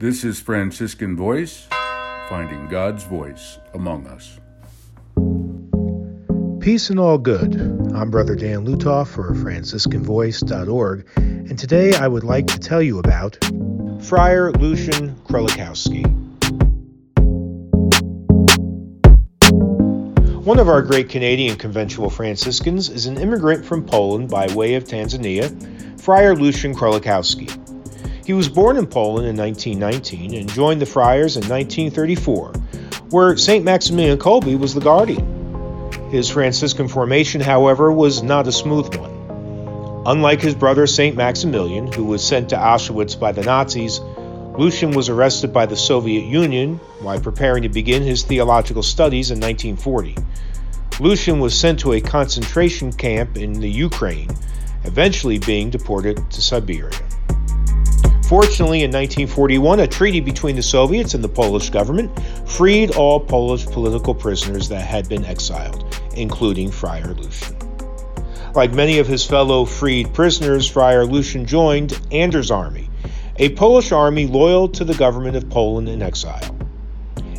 This is Franciscan Voice, finding God's voice among us. Peace and all good. I'm Brother Dan Lutoff for FranciscanVoice.org, and today I would like to tell you about Friar Lucjan Królikowski. One of our great Canadian conventual Franciscans is an immigrant from Poland by way of Tanzania, Friar Lucjan Królikowski. He was born in Poland in 1919 and joined the Friars in 1934, where St. Maximilian Kolbe was the guardian. His Franciscan formation, however, was not a smooth one. Unlike his brother St. Maximilian, who was sent to Auschwitz by the Nazis, Lucjan was arrested by the Soviet Union while preparing to begin his theological studies in 1940. Lucjan was sent to a concentration camp in the Ukraine, eventually being deported to Siberia. Fortunately, in 1941, a treaty between the Soviets and the Polish government freed all Polish political prisoners that had been exiled, including Friar Lucjan. Like many of his fellow freed prisoners, Friar Lucjan joined Anders' army, a Polish army loyal to the government of Poland in exile.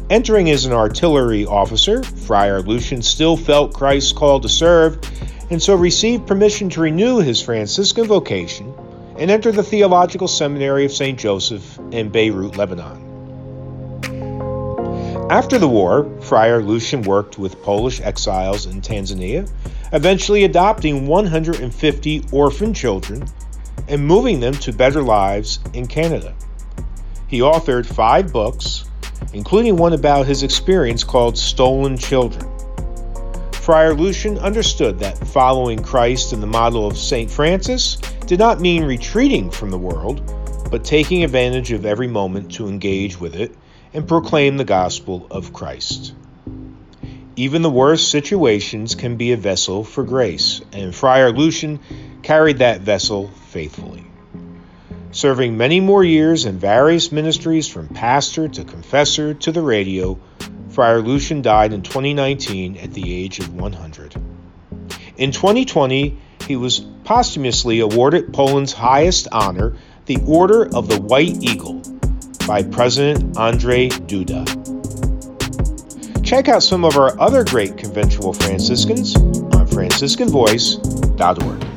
Entering as an artillery officer, Friar Lucjan still felt Christ's call to serve, and so received permission to renew his Franciscan vocation and entered the Theological Seminary of St. Joseph in Beirut, Lebanon. After the war, Friar Lucjan worked with Polish exiles in Tanzania, eventually adopting 150 orphan children and moving them to better lives in Canada. He authored five books, including one about his experience called Stolen Children. Friar Lucjan understood that following Christ in the model of St. Francis did not mean retreating from the world, but taking advantage of every moment to engage with it and proclaim the gospel of Christ. Even the worst situations can be a vessel for grace, and Friar Lucjan carried that vessel faithfully. Serving many more years in various ministries from pastor to confessor to the radio, Friar Lucjan died in 2019 at the age of 100. In 2020, he was posthumously awarded Poland's highest honor, the Order of the White Eagle, by President Andrzej Duda. Check out some of our other great conventual Franciscans on franciscanvoice.org.